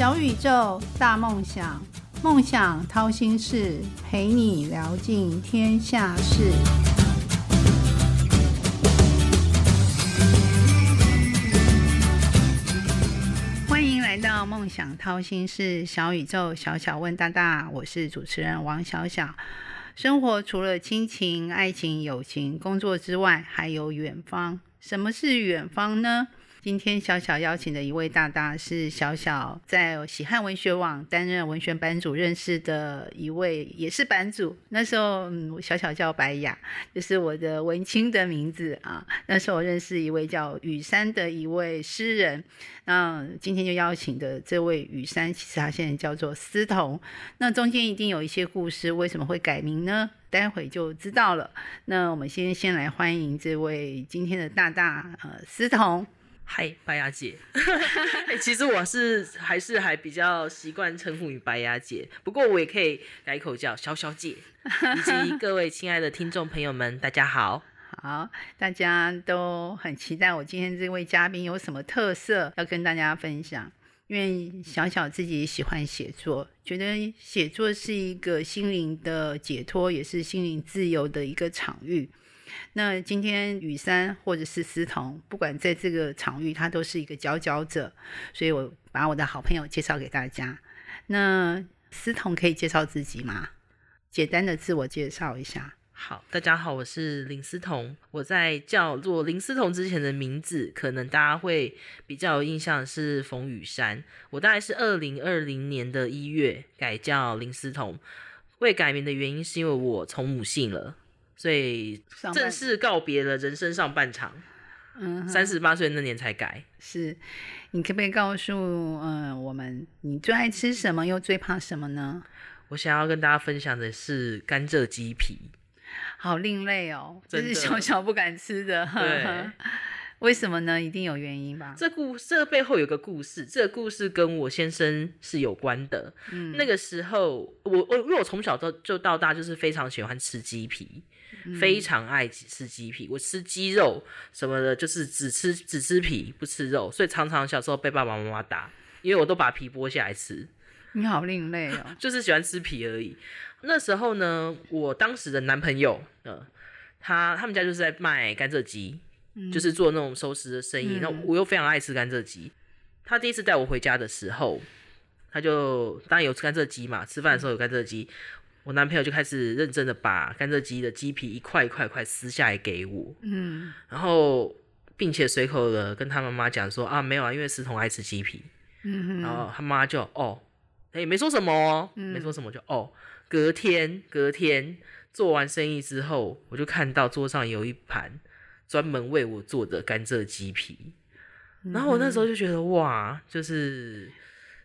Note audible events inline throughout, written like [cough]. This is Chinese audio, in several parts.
小宇宙，大梦想，梦想掏心事，陪你聊尽天下事。欢迎来到梦想掏心事，小宇宙，小小问大大，我是主持人王小小。生活除了亲情、爱情、友情、工作之外，还有远方。什么是远方呢？今天小小邀请的一位大大是小小在喜汉文学网担任文学版主认识的一位，也是版主。那时候，嗯，小小叫白雅，就是我的文青的名字啊。那时候我认识一位叫雨山的一位诗人，那今天就邀请的这位雨山，其实他现在叫做思彤。那中间一定有一些故事，为什么会改名呢？待会就知道了。那我们先先来欢迎这位今天的大大，呃，思彤。嗨，白牙姐。[laughs] 其实我是还是还比较习惯称呼你白牙姐，不过我也可以改口叫小小姐。以及各位亲爱的听众朋友们，大家好。[laughs] 好，大家都很期待我今天这位嘉宾有什么特色要跟大家分享。因为小小自己喜欢写作，觉得写作是一个心灵的解脱，也是心灵自由的一个场域。那今天雨山或者是思彤，不管在这个场域，他都是一个佼佼者，所以我把我的好朋友介绍给大家。那思彤可以介绍自己吗？简单的自我介绍一下。好，大家好，我是林思彤。我在叫做林思彤之前的名字，可能大家会比较有印象是冯雨山。我大概是二零二零年的一月改叫林思彤。未改名的原因是因为我从母姓了。所以正式告别了人生上半场，嗯，三十八岁那年才改。是，你可不可以告诉嗯我们，你最爱吃什么，又最怕什么呢？我想要跟大家分享的是甘蔗鸡皮，好另类哦，这是小小不敢吃的。对。为什么呢？一定有原因吧。这故这背后有个故事，这个故事跟我先生是有关的。嗯，那个时候我我因为我从小到就到大就是非常喜欢吃鸡皮，非常爱吃鸡皮。我吃鸡肉什么的，就是只吃只吃皮不吃肉，所以常常小时候被爸爸妈妈打，因为我都把皮剥下来吃。你好另类哦，[laughs] 就是喜欢吃皮而已。那时候呢，我当时的男朋友，呃，他他们家就是在卖甘蔗鸡。就是做那种熟食的生意，那我又非常爱吃甘蔗鸡。他第一次带我回家的时候，他就当然有吃甘蔗鸡嘛，吃饭的时候有甘蔗鸡。我男朋友就开始认真的把甘蔗鸡的鸡皮一块一块块撕下来给我，嗯，然后并且随口的跟他妈妈讲说啊，没有啊，因为思彤爱吃鸡皮，嗯然后他妈就哦，哎，没说什么哦，没说什么就哦。隔天隔天做完生意之后，我就看到桌上有一盘。专门为我做的甘蔗鸡皮，然后我那时候就觉得哇，就是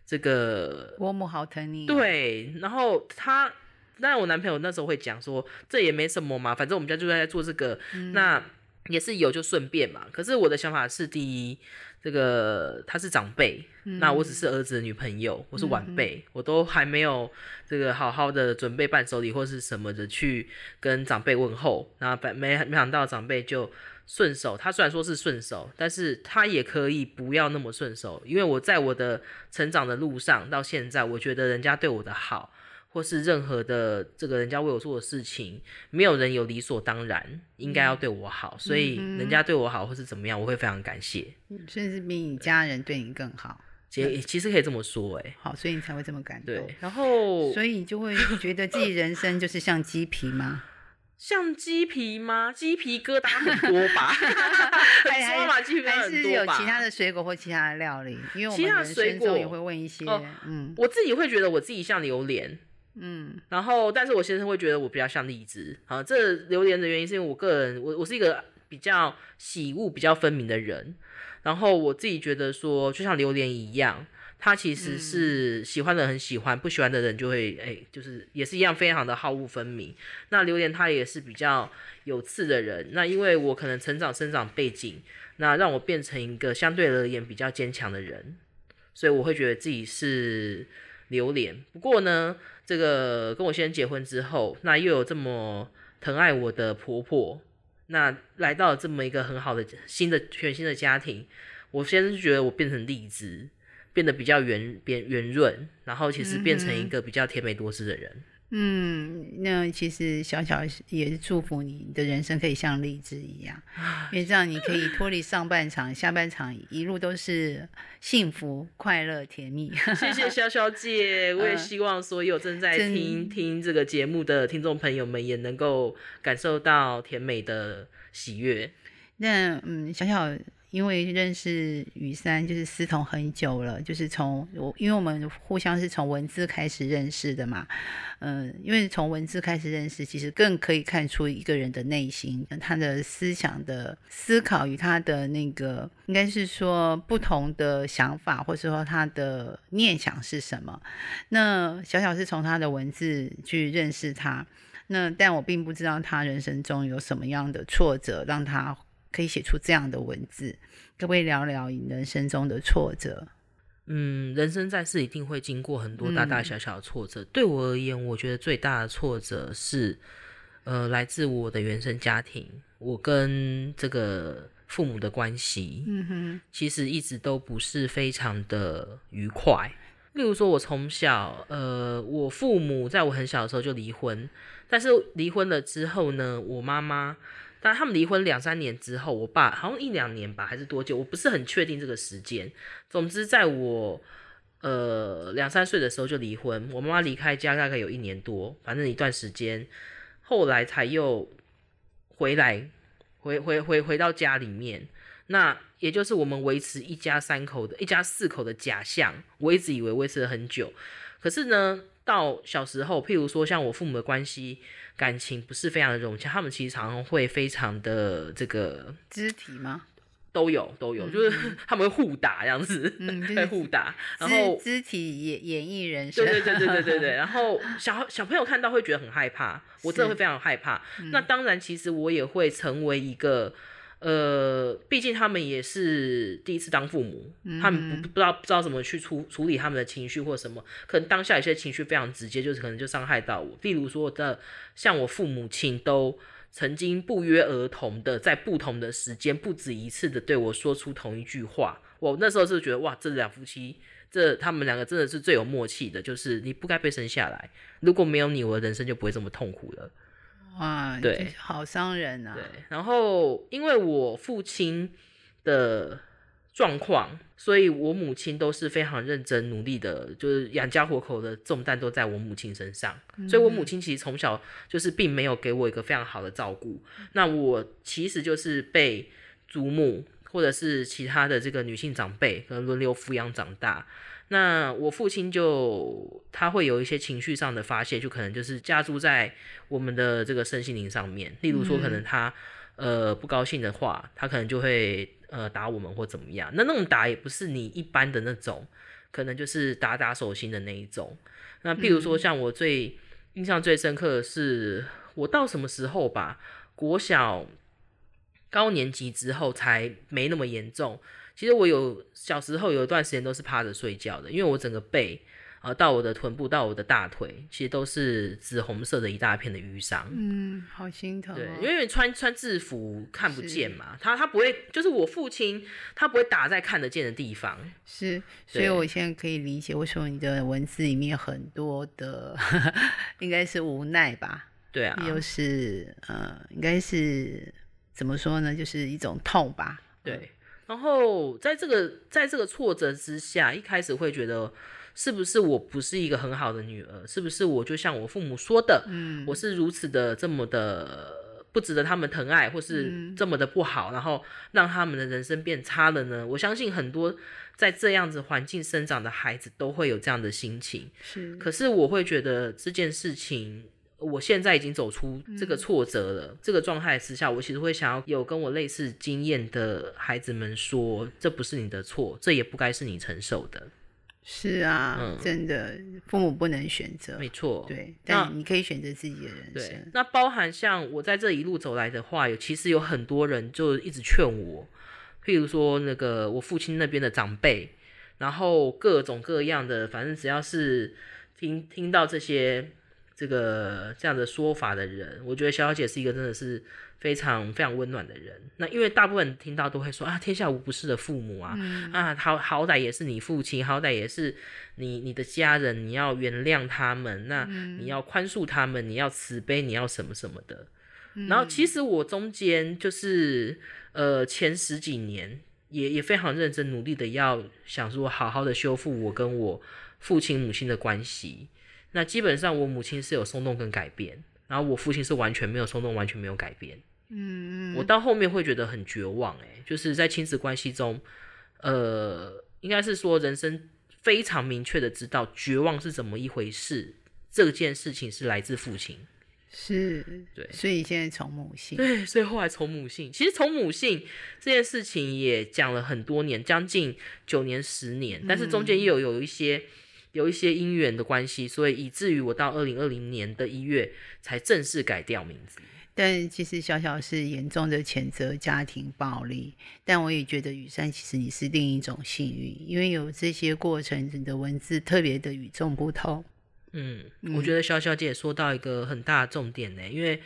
这个伯母好疼你。对，然后他，当然我男朋友那时候会讲说，这也没什么嘛，反正我们家就在做这个，那也是有就顺便嘛。可是我的想法是，第一，这个他是长辈，那我只是儿子的女朋友，我是晚辈，我都还没有这个好好的准备伴手礼或是什么的去跟长辈问候，然后没没想到长辈就。顺手，他虽然说是顺手，但是他也可以不要那么顺手，因为我在我的成长的路上到现在，我觉得人家对我的好，或是任何的这个人家为我做的事情，没有人有理所当然应该要对我好，所以人家对我好或是怎么样，我会非常感谢，甚至比你家人对你更好，其其实可以这么说，哎，好，所以你才会这么感动，对，然后所以你就会觉得自己人生就是像鸡皮吗？[laughs] 像鸡皮吗？鸡皮疙瘩很多吧？[laughs] 还鸡皮还是有其他的水果或其他的料理？因为我们水果也会问一些。嗯，我自己会觉得我自己像榴莲，嗯，然后但是我先生会觉得我比较像荔枝。啊，这榴莲的原因是因为我个人，我我是一个比较喜恶比较分明的人，然后我自己觉得说，就像榴莲一样。他其实是喜欢的人很喜欢，不喜欢的人就会哎，就是也是一样，非常的好恶分明。那榴莲他也是比较有刺的人。那因为我可能成长生长背景，那让我变成一个相对而言比较坚强的人，所以我会觉得自己是榴莲。不过呢，这个跟我先生结婚之后，那又有这么疼爱我的婆婆，那来到了这么一个很好的新的全新的家庭，我先生觉得我变成荔枝。变得比较圆变圆润，然后其实变成一个比较甜美多汁的人。嗯，那其实小小也是祝福你，你的人生可以像荔枝一样，因为这样你可以脱离上半场，下半场一路都是幸福、快乐、甜蜜。谢谢小小姐，我也希望所有正在听听这个节目的听众朋友们也能够感受到甜美的喜悦。那嗯，小小。因为认识雨山就是思彤很久了，就是从我因为我们互相是从文字开始认识的嘛，嗯，因为从文字开始认识，其实更可以看出一个人的内心，他的思想的思考与他的那个，应该是说不同的想法，或者说他的念想是什么。那小小是从他的文字去认识他，那但我并不知道他人生中有什么样的挫折让他。可以写出这样的文字，可不可以聊聊你人生中的挫折？嗯，人生在世一定会经过很多大大小小的挫折。对我而言，我觉得最大的挫折是，呃，来自我的原生家庭，我跟这个父母的关系，嗯哼，其实一直都不是非常的愉快。例如说，我从小，呃，我父母在我很小的时候就离婚，但是离婚了之后呢，我妈妈。但他们离婚两三年之后，我爸好像一两年吧，还是多久？我不是很确定这个时间。总之，在我呃两三岁的时候就离婚，我妈妈离开家大概有一年多，反正一段时间，后来才又回来，回回回回到家里面。那也就是我们维持一家三口的一家四口的假象，我一直以为维持了很久。可是呢，到小时候，譬如说像我父母的关系。感情不是非常的融洽，他们其实常常会非常的这个肢体吗？都有都有，就是 [laughs] 他们会互打这样子，[laughs] 会互打，然后肢体演演绎人生，对对对对对对对。[laughs] 然后小小朋友看到会觉得很害怕，我真的会非常害怕。那当然，其实我也会成为一个。呃，毕竟他们也是第一次当父母，他们不不知道不知道怎么去处处理他们的情绪或什么，可能当下有些情绪非常直接，就是可能就伤害到我。例如说的，像我父母亲都曾经不约而同的在不同的时间不止一次的对我说出同一句话，我那时候是觉得哇，这两夫妻，这他们两个真的是最有默契的，就是你不该被生下来，如果没有你，我的人生就不会这么痛苦了。哇，对，好伤人啊！对，然后因为我父亲的状况，所以我母亲都是非常认真努力的，就是养家活口的重担都在我母亲身上，所以我母亲其实从小就是并没有给我一个非常好的照顾。那我其实就是被祖母或者是其他的这个女性长辈可能轮流抚养长大。那我父亲就他会有一些情绪上的发泄，就可能就是加注在我们的这个身心灵上面。例如说，可能他呃不高兴的话，他可能就会呃打我们或怎么样。那那种打也不是你一般的那种，可能就是打打手心的那一种。那譬如说，像我最印象最深刻的是，我到什么时候吧，国小高年级之后才没那么严重。其实我有小时候有一段时间都是趴着睡觉的，因为我整个背，呃，到我的臀部到我的大腿，其实都是紫红色的一大片的淤伤。嗯，好心疼。对，因为穿穿制服看不见嘛，他他不会，就是我父亲他不会打在看得见的地方。是，所以我现在可以理解为什么你的文字里面很多的 [laughs] 应该是无奈吧？对啊，又是呃，应该是怎么说呢？就是一种痛吧？对。然后在这个在这个挫折之下，一开始会觉得是不是我不是一个很好的女儿？是不是我就像我父母说的，嗯，我是如此的这么的不值得他们疼爱，或是这么的不好，然后让他们的人生变差了呢？我相信很多在这样子环境生长的孩子都会有这样的心情。是，可是我会觉得这件事情。我现在已经走出这个挫折了，这个状态之下，我其实会想要有跟我类似经验的孩子们说，这不是你的错，这也不该是你承受的。是啊，真的，父母不能选择，没错，对，但你可以选择自己的人生。那包含像我在这一路走来的话，有其实有很多人就一直劝我，譬如说那个我父亲那边的长辈，然后各种各样的，反正只要是听听到这些。这个这样的说法的人，我觉得小小姐是一个真的是非常非常温暖的人。那因为大部分听到都会说啊，天下无不是的父母啊，啊好好歹也是你父亲，好歹也是你你的家人，你要原谅他们，那你要宽恕他们，你要慈悲，你要什么什么的。然后其实我中间就是呃前十几年也也非常认真努力的要想说好好的修复我跟我父亲母亲的关系。那基本上我母亲是有松动跟改变，然后我父亲是完全没有松动，完全没有改变。嗯嗯。我到后面会觉得很绝望，诶，就是在亲子关系中，呃，应该是说人生非常明确的知道绝望是怎么一回事，这件事情是来自父亲。是，对，所以现在从母性，对，所以后来从母性，其实从母性这件事情也讲了很多年，将近九年、十年，但是中间又有有一些有一些因缘的关系，所以以至于我到二零二零年的一月才正式改掉名字。但其实小小是严重的谴责家庭暴力，但我也觉得雨山其实你是另一种幸运，因为有这些过程，你的文字特别的与众不同。嗯，我觉得小小姐说到一个很大的重点呢，因为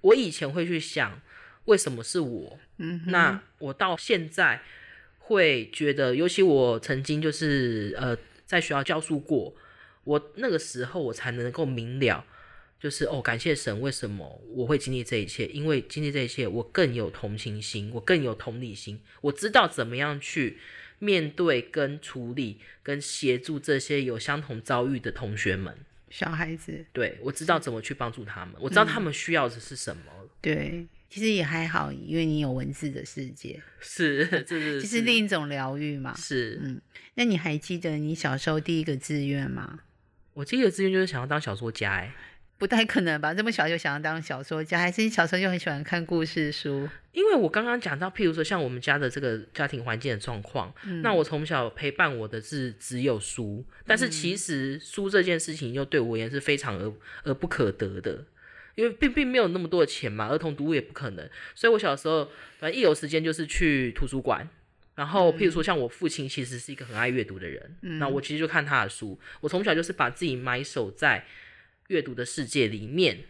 我以前会去想为什么是我，嗯，那我到现在会觉得，尤其我曾经就是呃在学校教书过，我那个时候我才能够明了，就是哦，感谢神，为什么我会经历这一切？因为经历这一切，我更有同情心，我更有同理心，我知道怎么样去面对、跟处理、跟协助这些有相同遭遇的同学们。小孩子，对我知道怎么去帮助他们，我知道他们需要的是什么。对，其实也还好，因为你有文字的世界，[laughs] 是，这是其实另一种疗愈嘛。是，嗯，那你还记得你小时候第一个志愿吗？我第一个志愿就是想要当小说家，哎。不太可能吧？这么小就想要当小说家，还是你小时候就很喜欢看故事书？因为我刚刚讲到，譬如说像我们家的这个家庭环境的状况，那我从小陪伴我的是只有书，但是其实书这件事情又对我而言是非常而而不可得的，因为并并没有那么多的钱嘛，儿童读物也不可能，所以我小时候反正一有时间就是去图书馆，然后譬如说像我父亲其实是一个很爱阅读的人，那我其实就看他的书，我从小就是把自己埋首在。阅读的世界里面，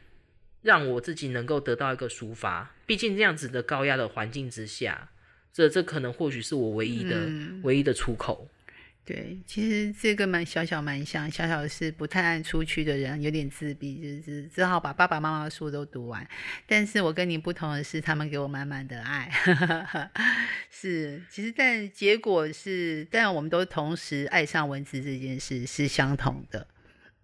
让我自己能够得到一个抒发。毕竟这样子的高压的环境之下，这这可能或许是我唯一的唯一的出口。对，其实这个蛮小小蛮像，小小是不太爱出去的人，有点自闭，就是只好把爸爸妈妈的书都读完。但是我跟你不同的是，他们给我满满的爱。[laughs] 是，其实但结果是，但我们都同时爱上文字这件事是相同的。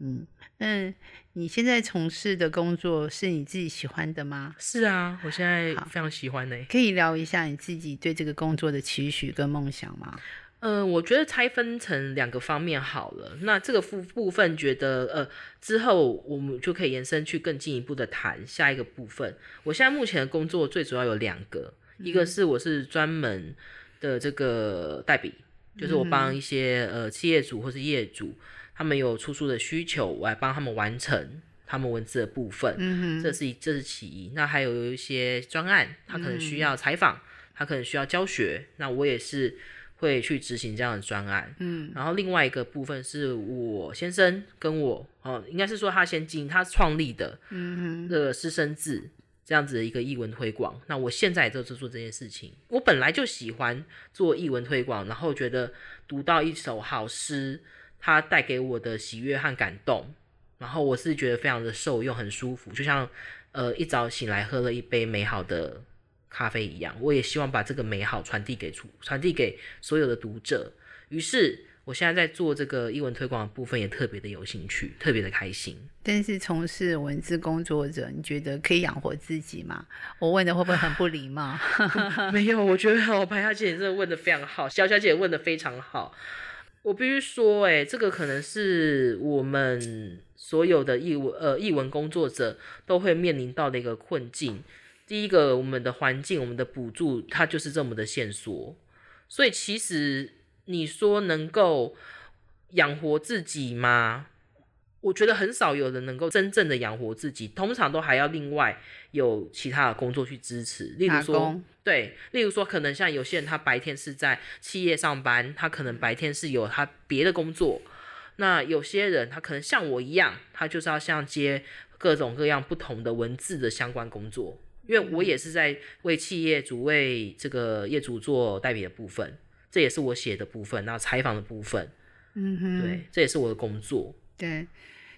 嗯。嗯，你现在从事的工作是你自己喜欢的吗？是啊，我现在非常喜欢呢。可以聊一下你自己对这个工作的期许跟梦想吗？嗯，我觉得拆分成两个方面好了。那这个部部分，觉得呃之后我们就可以延伸去更进一步的谈下一个部分。我现在目前的工作最主要有两个，一个是我是专门的这个代笔，就是我帮一些呃企业主或是业主。他们有出书的需求，我来帮他们完成他们文字的部分。嗯这是一，这是其一。那还有有一些专案，他可能需要采访，他可能需要教学，那我也是会去执行这样的专案。嗯，然后另外一个部分是我先生跟我，哦，应该是说他先进，他创立的，嗯的师生字这样子的一个译文推广。那我现在也就是做这件事情。我本来就喜欢做译文推广，然后觉得读到一首好诗。它带给我的喜悦和感动，然后我是觉得非常的受用，很舒服，就像呃一早醒来喝了一杯美好的咖啡一样。我也希望把这个美好传递给出，传递给所有的读者。于是，我现在在做这个英文推广的部分，也特别的有兴趣，特别的开心。但是从事文字工作者，你觉得可以养活自己吗？我问的会不会很不礼貌？[laughs] 没有，我觉得我白小姐真的问的非常好，小小姐问的非常好。我必须说，哎，这个可能是我们所有的译文呃译文工作者都会面临到的一个困境。第一个，我们的环境，我们的补助，它就是这么的线索。所以，其实你说能够养活自己吗？我觉得很少有人能够真正的养活自己，通常都还要另外有其他的工作去支持。例如说，对，例如说，可能像有些人他白天是在企业上班，他可能白天是有他别的工作，那有些人他可能像我一样，他就是要像接各种各样不同的文字的相关工作，因为我也是在为企业主为这个业主做代理的部分，这也是我写的部分，然后采访的部分，嗯哼，对，这也是我的工作。对，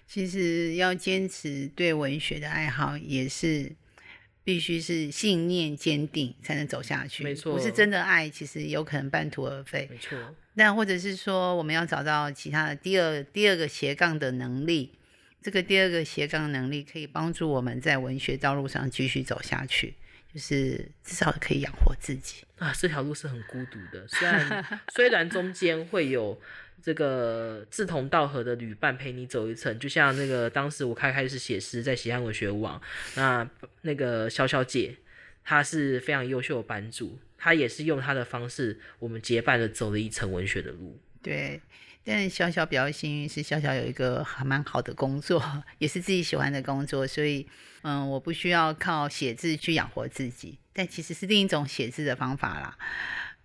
其实要坚持对文学的爱好，也是必须是信念坚定才能走下去。没错不是真的爱，其实有可能半途而废。没错，但或者是说，我们要找到其他的第二第二个斜杠的能力，这个第二个斜杠能力可以帮助我们在文学道路上继续走下去，就是至少可以养活自己。啊，这条路是很孤独的，虽然 [laughs] 虽然中间会有这个志同道合的旅伴陪你走一程，就像那个当时我开开始写诗在喜汉文学网，那那个小小姐，她是非常优秀的版主，她也是用她的方式，我们结伴的走了一程文学的路。对，但小小比较幸运是小小有一个还蛮好的工作，也是自己喜欢的工作，所以嗯，我不需要靠写字去养活自己，但其实是另一种写字的方法啦。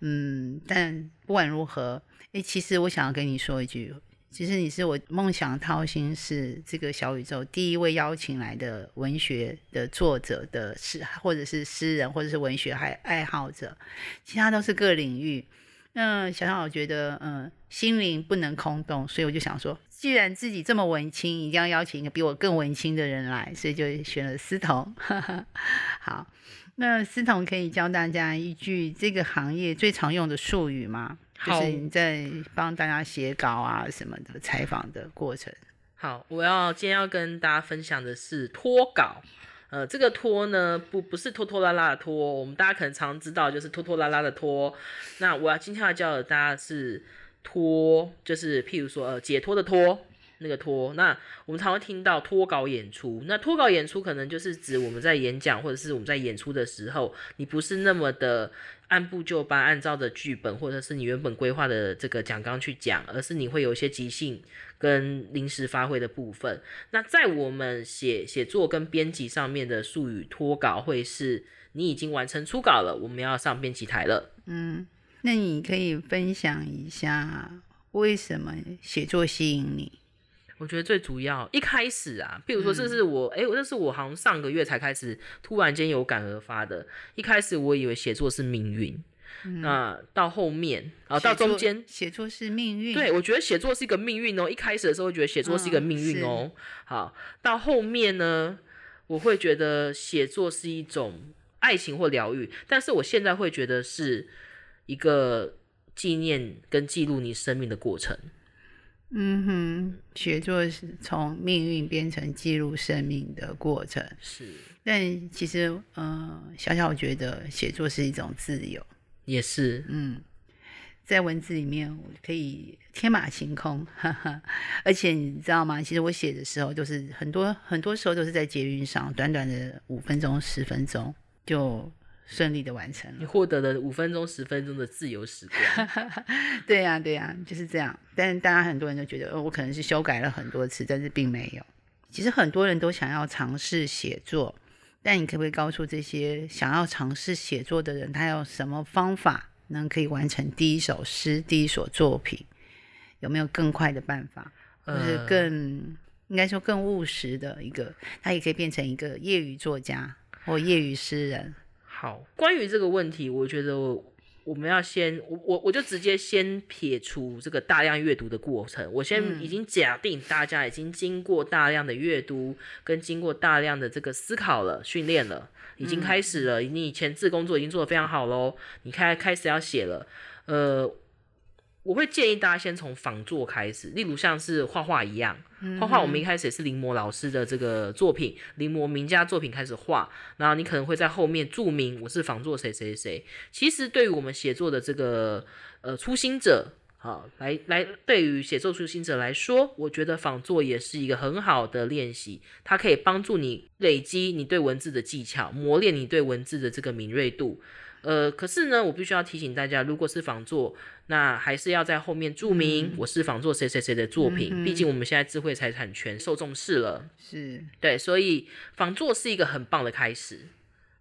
嗯，但不管如何，诶，其实我想要跟你说一句，其实你是我梦想掏心是这个小宇宙第一位邀请来的文学的作者的诗，或者是诗人，或者是文学爱爱好者，其他都是各领域。那小小我觉得，嗯，心灵不能空洞，所以我就想说，既然自己这么文青，一定要邀请一个比我更文青的人来，所以就选了思彤。[laughs] 好，那思彤可以教大家一句这个行业最常用的术语吗？就是你在帮大家写稿啊什么的采访的过程。好，我要今天要跟大家分享的是脱稿。呃，这个拖呢，不不是拖拖拉拉的拖，我们大家可能常知道就是拖拖拉拉的拖。那我要今天要教的大家是脱，就是譬如说呃解脱的脱那个脱。那我们常会听到脱稿演出，那脱稿演出可能就是指我们在演讲或者是我们在演出的时候，你不是那么的按部就班，按照着剧本或者是你原本规划的这个讲纲去讲，而是你会有一些即兴跟临时发挥的部分。那在我们写写作跟编辑上面的术语脱稿，会是你已经完成初稿了，我们要上编辑台了。嗯，那你可以分享一下为什么写作吸引你？我觉得最主要一开始啊，比如说这是我，哎、我这是我好像上个月才开始突然间有感而发的。一开始我以为写作是命运，那到后面啊，到中间，写作是命运。对我觉得写作是一个命运哦。一开始的时候会觉得写作是一个嗯命运哦，好，到后面呢，我会觉得写作是一种爱情或疗愈，但是我现在会觉得是一个纪念跟记录你生命的过程。嗯哼，写作是从命运变成记录生命的过程。是，但其实，呃，小小觉得写作是一种自由。也是，嗯，在文字里面我可以天马行空，哈哈。而且你知道吗？其实我写的时候都是很多很多时候都是在捷运上，短短的五分钟、十分钟就顺利的完成了。你获得了五分钟、十分钟的自由时光。[laughs] 对呀、对呀、就是这样。但是大家很多人都觉得，哦，我可能是修改了很多次，但是并没有。其实很多人都想要尝试写作，但你可不可以告诉这些想要尝试写作的人，他有什么方法能可以完成第一首诗、第一首作品？有没有更快的办法，或是呃更、应该说更务实的一个？他也可以变成一个业余作家或业余诗人。好，关于这个问题，我觉得我我们要先，我我我就直接先撇除这个大量阅读的过程，我先已经假定大家已经经过大量的阅读，跟经过大量的这个思考了、训练了，已经开始了，你以前自工作已经做得非常好喽，你开开始要写了，呃。我会建议大家先从仿作开始，例如像是画画一样，画画我们一开始也是临摹老师的这个作品，临摹名家作品开始画，然后你可能会在后面注明我是仿作谁谁谁。其实对于我们写作的这个呃初心者，好来来，对于写作初心者来说，我觉得仿作也是一个很好的练习，它可以帮助你累积你对文字的技巧，磨练你对文字的这个敏锐度。呃，可是呢，我必须要提醒大家，如果是仿作，那还是要在后面注明我是仿作谁谁谁的作品，毕竟我们现在智慧财产权受重视了。是，对，所以仿作是一个很棒的开始。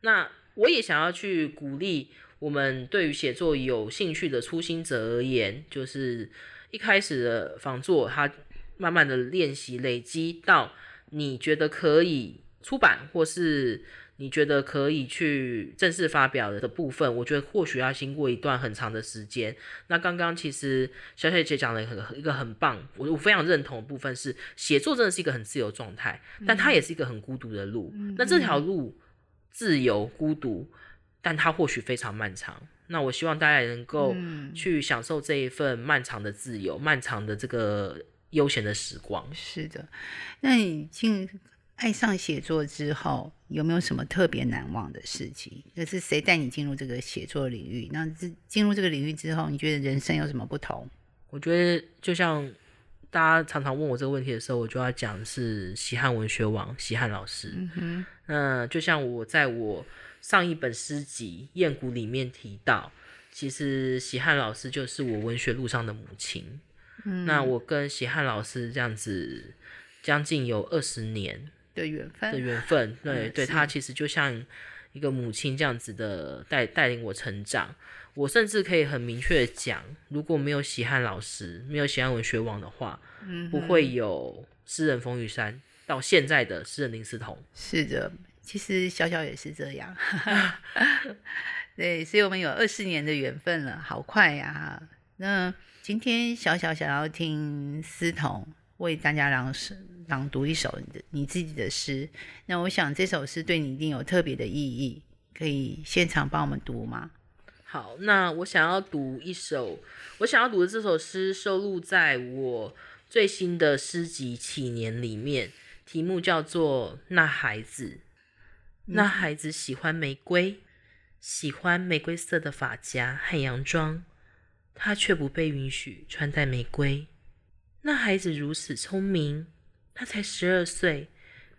那我也想要去鼓励我们对于写作有兴趣的初心者而言，就是一开始的仿作，它慢慢的练习累积到你觉得可以出版，或是你觉得可以去正式发表的部分，我觉得或许要经过一段很长的时间。那刚刚其实小小姐讲了很一个很棒，我我非常认同的部分是，写作真的是一个很自由状态，但它也是一个很孤独的路。那这条路自由孤独，但它或许非常漫长。那我希望大家能够去享受这一份漫长的自由，漫长的这个悠闲的时光。是的，那你进爱上写作之后，有没有什么特别难忘的事情？就是谁带你进入这个写作领域？那这进入这个领域之后，你觉得人生有什么不同？我觉得就像大家常常问我这个问题的时候，我就要讲是西汉文学王西汉老师。嗯哼，那就像我在我。上一本诗集《雁谷》里面提到，其实西汉老师就是我文学路上的母亲。嗯，那我跟西汉老师这样子将近有二十年的缘分的缘分，对对，他其实就像一个母亲这样子的带带领我成长。我甚至可以很明确的讲，如果没有喜汉老师，没有喜汉文学网的话，嗯，不会有诗人冯玉山到现在的诗人林思彤。是的。其实小小也是这样，[laughs] 对，所以我们有二十年的缘分了，好快呀！那今天小小想要听思彤为大家朗诗朗读一首你的你自己的诗，那我想这首诗对你一定有特别的意义，可以现场帮我们读吗？好，那我想要读一首，我想要读的这首诗收录在我最新的诗集《启年》里面，题目叫做《那孩子》。那孩子喜欢玫瑰，喜欢玫瑰色的发夹和洋装，他却不被允许穿戴玫瑰。那孩子如此聪明，他才十二岁，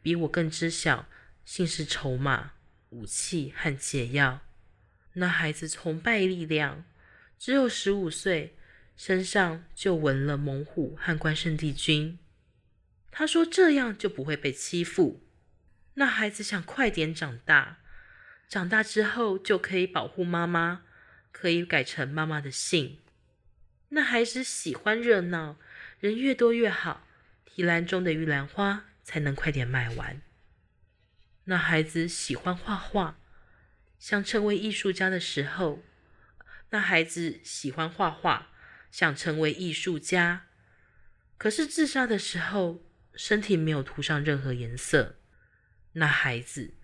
比我更知晓性是筹码、武器和解药。那孩子崇拜力量，只有十五岁，身上就纹了猛虎和关圣帝君。他说这样就不会被欺负。那孩子想快点长大，长大之后就可以保护妈妈，可以改成妈妈的姓。那孩子喜欢热闹，人越多越好，提篮中的玉兰花才能快点卖完。那孩子喜欢画画，想成为艺术家的时候，那孩子喜欢画画，想成为艺术家，可是自杀的时候，身体没有涂上任何颜色。那孩子，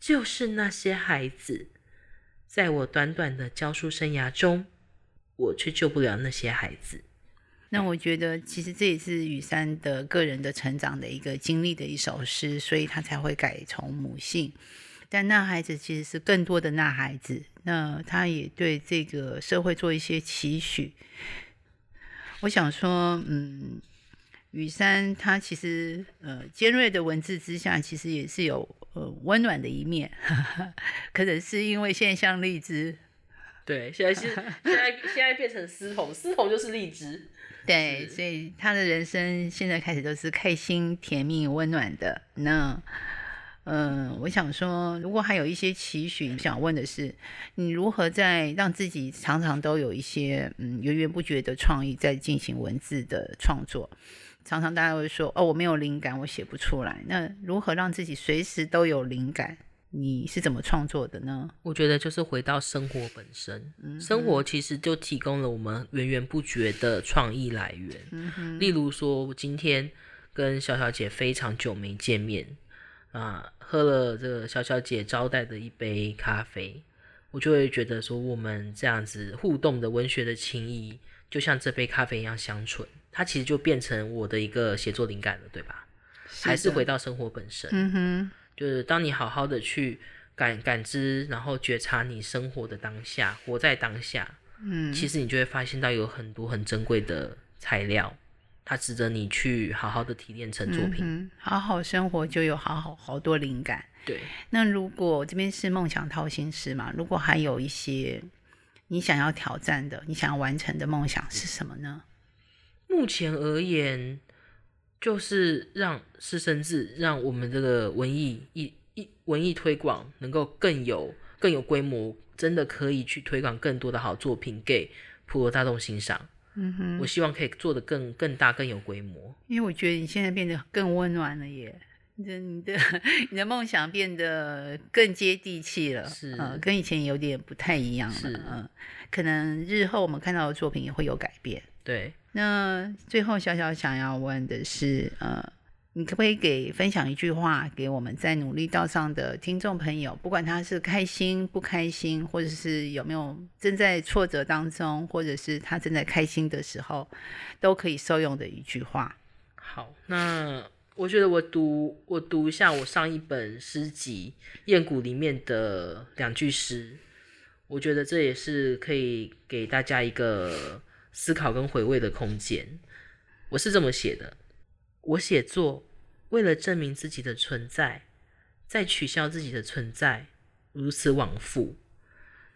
就是那些孩子，在我短短的教书生涯中，我却救不了那些孩子。那我觉得，其实这也是雨山的个人的成长的一个经历的一首诗，所以他才会改从母姓。但那孩子其实是更多的那孩子，那他也对这个社会做一些期许。我想说，嗯。雨山他其实呃尖锐的文字之下，其实也是有呃温暖的一面，[laughs] 可能是因为现在像荔枝，对，现在是现在现在变成丝桐，丝桐就是荔枝，对，所以他的人生现在开始都是开心、甜蜜、温暖的。那嗯，我想说，如果还有一些期许，想问的是，你如何在让自己常常都有一些嗯源源不绝的创意在进行文字的创作？常常大家会说：“哦，我没有灵感，我写不出来。”那如何让自己随时都有灵感？你是怎么创作的呢？我觉得就是回到生活本身，生活其实就提供了我们源源不绝的创意来源。例如说，我今天跟小小姐非常久没见面啊，喝了这个小小姐招待的一杯咖啡，我就会觉得说，我们这样子互动的文学的情谊，就像这杯咖啡一样香醇。它其实就变成我的一个写作灵感了，对吧？还是回到生活本身。嗯哼，就是当你好好的去感感知，然后觉察你生活的当下，活在当下。嗯，其实你就会发现到有很多很珍贵的材料，它值得你去好好的提炼成作品。好好生活就有好好好多灵感。对。那如果这边是梦想掏心师嘛？如果还有一些你想要挑战的、你想要完成的梦想是什么呢？目前而言，就是让师生制，让我们这个文艺艺艺文艺推广能够更有更有规模，真的可以去推广更多的好作品给普罗大众欣赏。嗯哼，我希望可以做的更更大、更有规模。因为我觉得你现在变得更温暖了耶，你的你的你的梦想变得更接地气了，是，跟以前有点不太一样了，嗯，可能日后我们看到的作品也会有改变。对，那最后小小想要问的是，呃。你可不可以给分享一句话给我们在努力道上的听众朋友？不管他是开心不开心，或者是有没有正在挫折当中，或者是他正在开心的时候，都可以受用的一句话。好，那我觉得我读我读一下我上一本诗集《雁谷》里面的两句诗，我觉得这也是可以给大家一个思考跟回味的空间。我是这么写的。我写作，为了证明自己的存在，再取消自己的存在，如此往复。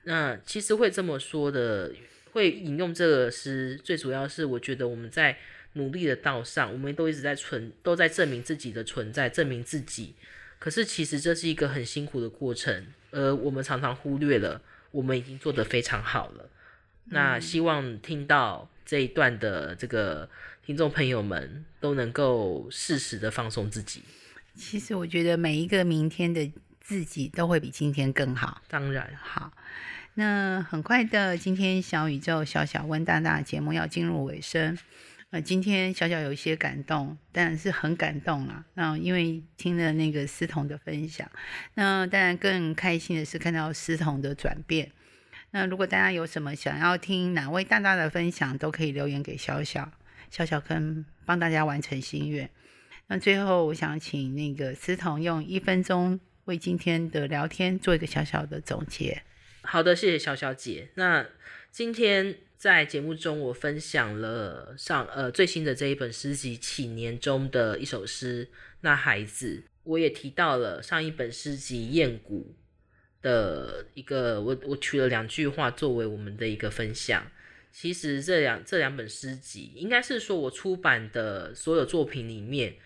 那其实会这么说的，会引用这个诗，最主要是我觉得我们在努力的道上，我们都一直在存，都在证明自己的存在，证明自己。可是其实这是一个很辛苦的过程，而我们常常忽略了，我们已经做得非常好了。那希望听到这一段的这个。听众朋友们都能够适时的放松自己。其实我觉得每一个明天的自己都会比今天更好。当然好，那很快的，今天小宇宙小小问大大节目要进入尾声。呃，今天小小有一些感动，当然是很感动了。那因为听了那个思彤的分享，那当然更开心的是看到思彤的转变。那如果大家有什么想要听哪位大大的分享，都可以留言给小小。小小坑帮大家完成心愿。那最后，我想请那个思彤用一分钟为今天的聊天做一个小小的总结。好的，谢谢小小姐。那今天在节目中，我分享了上呃最新的这一本诗集《启年》中的一首诗《那孩子》，我也提到了上一本诗集《雁谷》的一个，我我取了两句话作为我们的一个分享。其实这两这两本诗集，应该是说我出版的所有作品里面，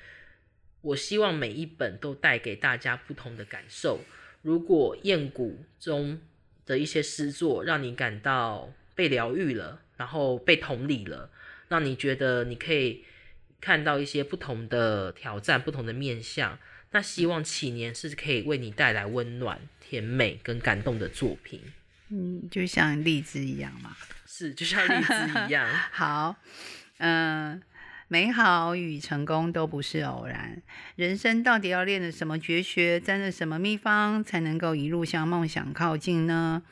我希望每一本都带给大家不同的感受。如果《雁谷》中的一些诗作让你感到被疗愈了，然后被同理了，让你觉得你可以看到一些不同的挑战、不同的面相，那希望启年是可以为你带来温暖、甜美跟感动的作品。嗯，就像荔枝一样嘛。是，就像荔枝一样。[laughs] 好，嗯，美好与成功都不是偶然。人生到底要练的什么绝学，沾了什么秘方，才能够一路向梦想靠近呢？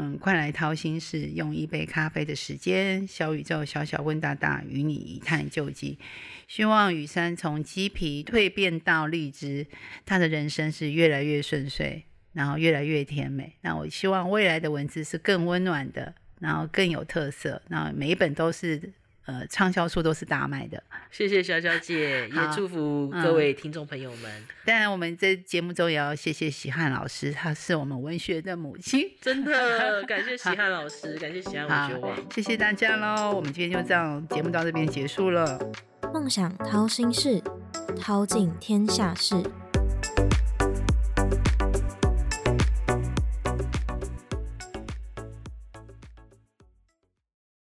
嗯，快来掏心事，用一杯咖啡的时间，小宇宙小小问大大，与你一探究竟。希望雨山从鸡皮蜕变到荔枝，他的人生是越来越顺遂。然后越来越甜美。那我希望未来的文字是更温暖的，然后更有特色。那每一本都是呃畅销书都是大卖的。谢谢小小姐，也祝福各位听众朋友们。当然，我们在节目中也要谢谢喜汉老师，他是我们文学的母亲。真的感谢 [laughs] 喜汉老师，感谢喜汉文学网。谢谢大家喽，我们今天就这样节目到这边结束了。梦想掏心事，掏尽天下事。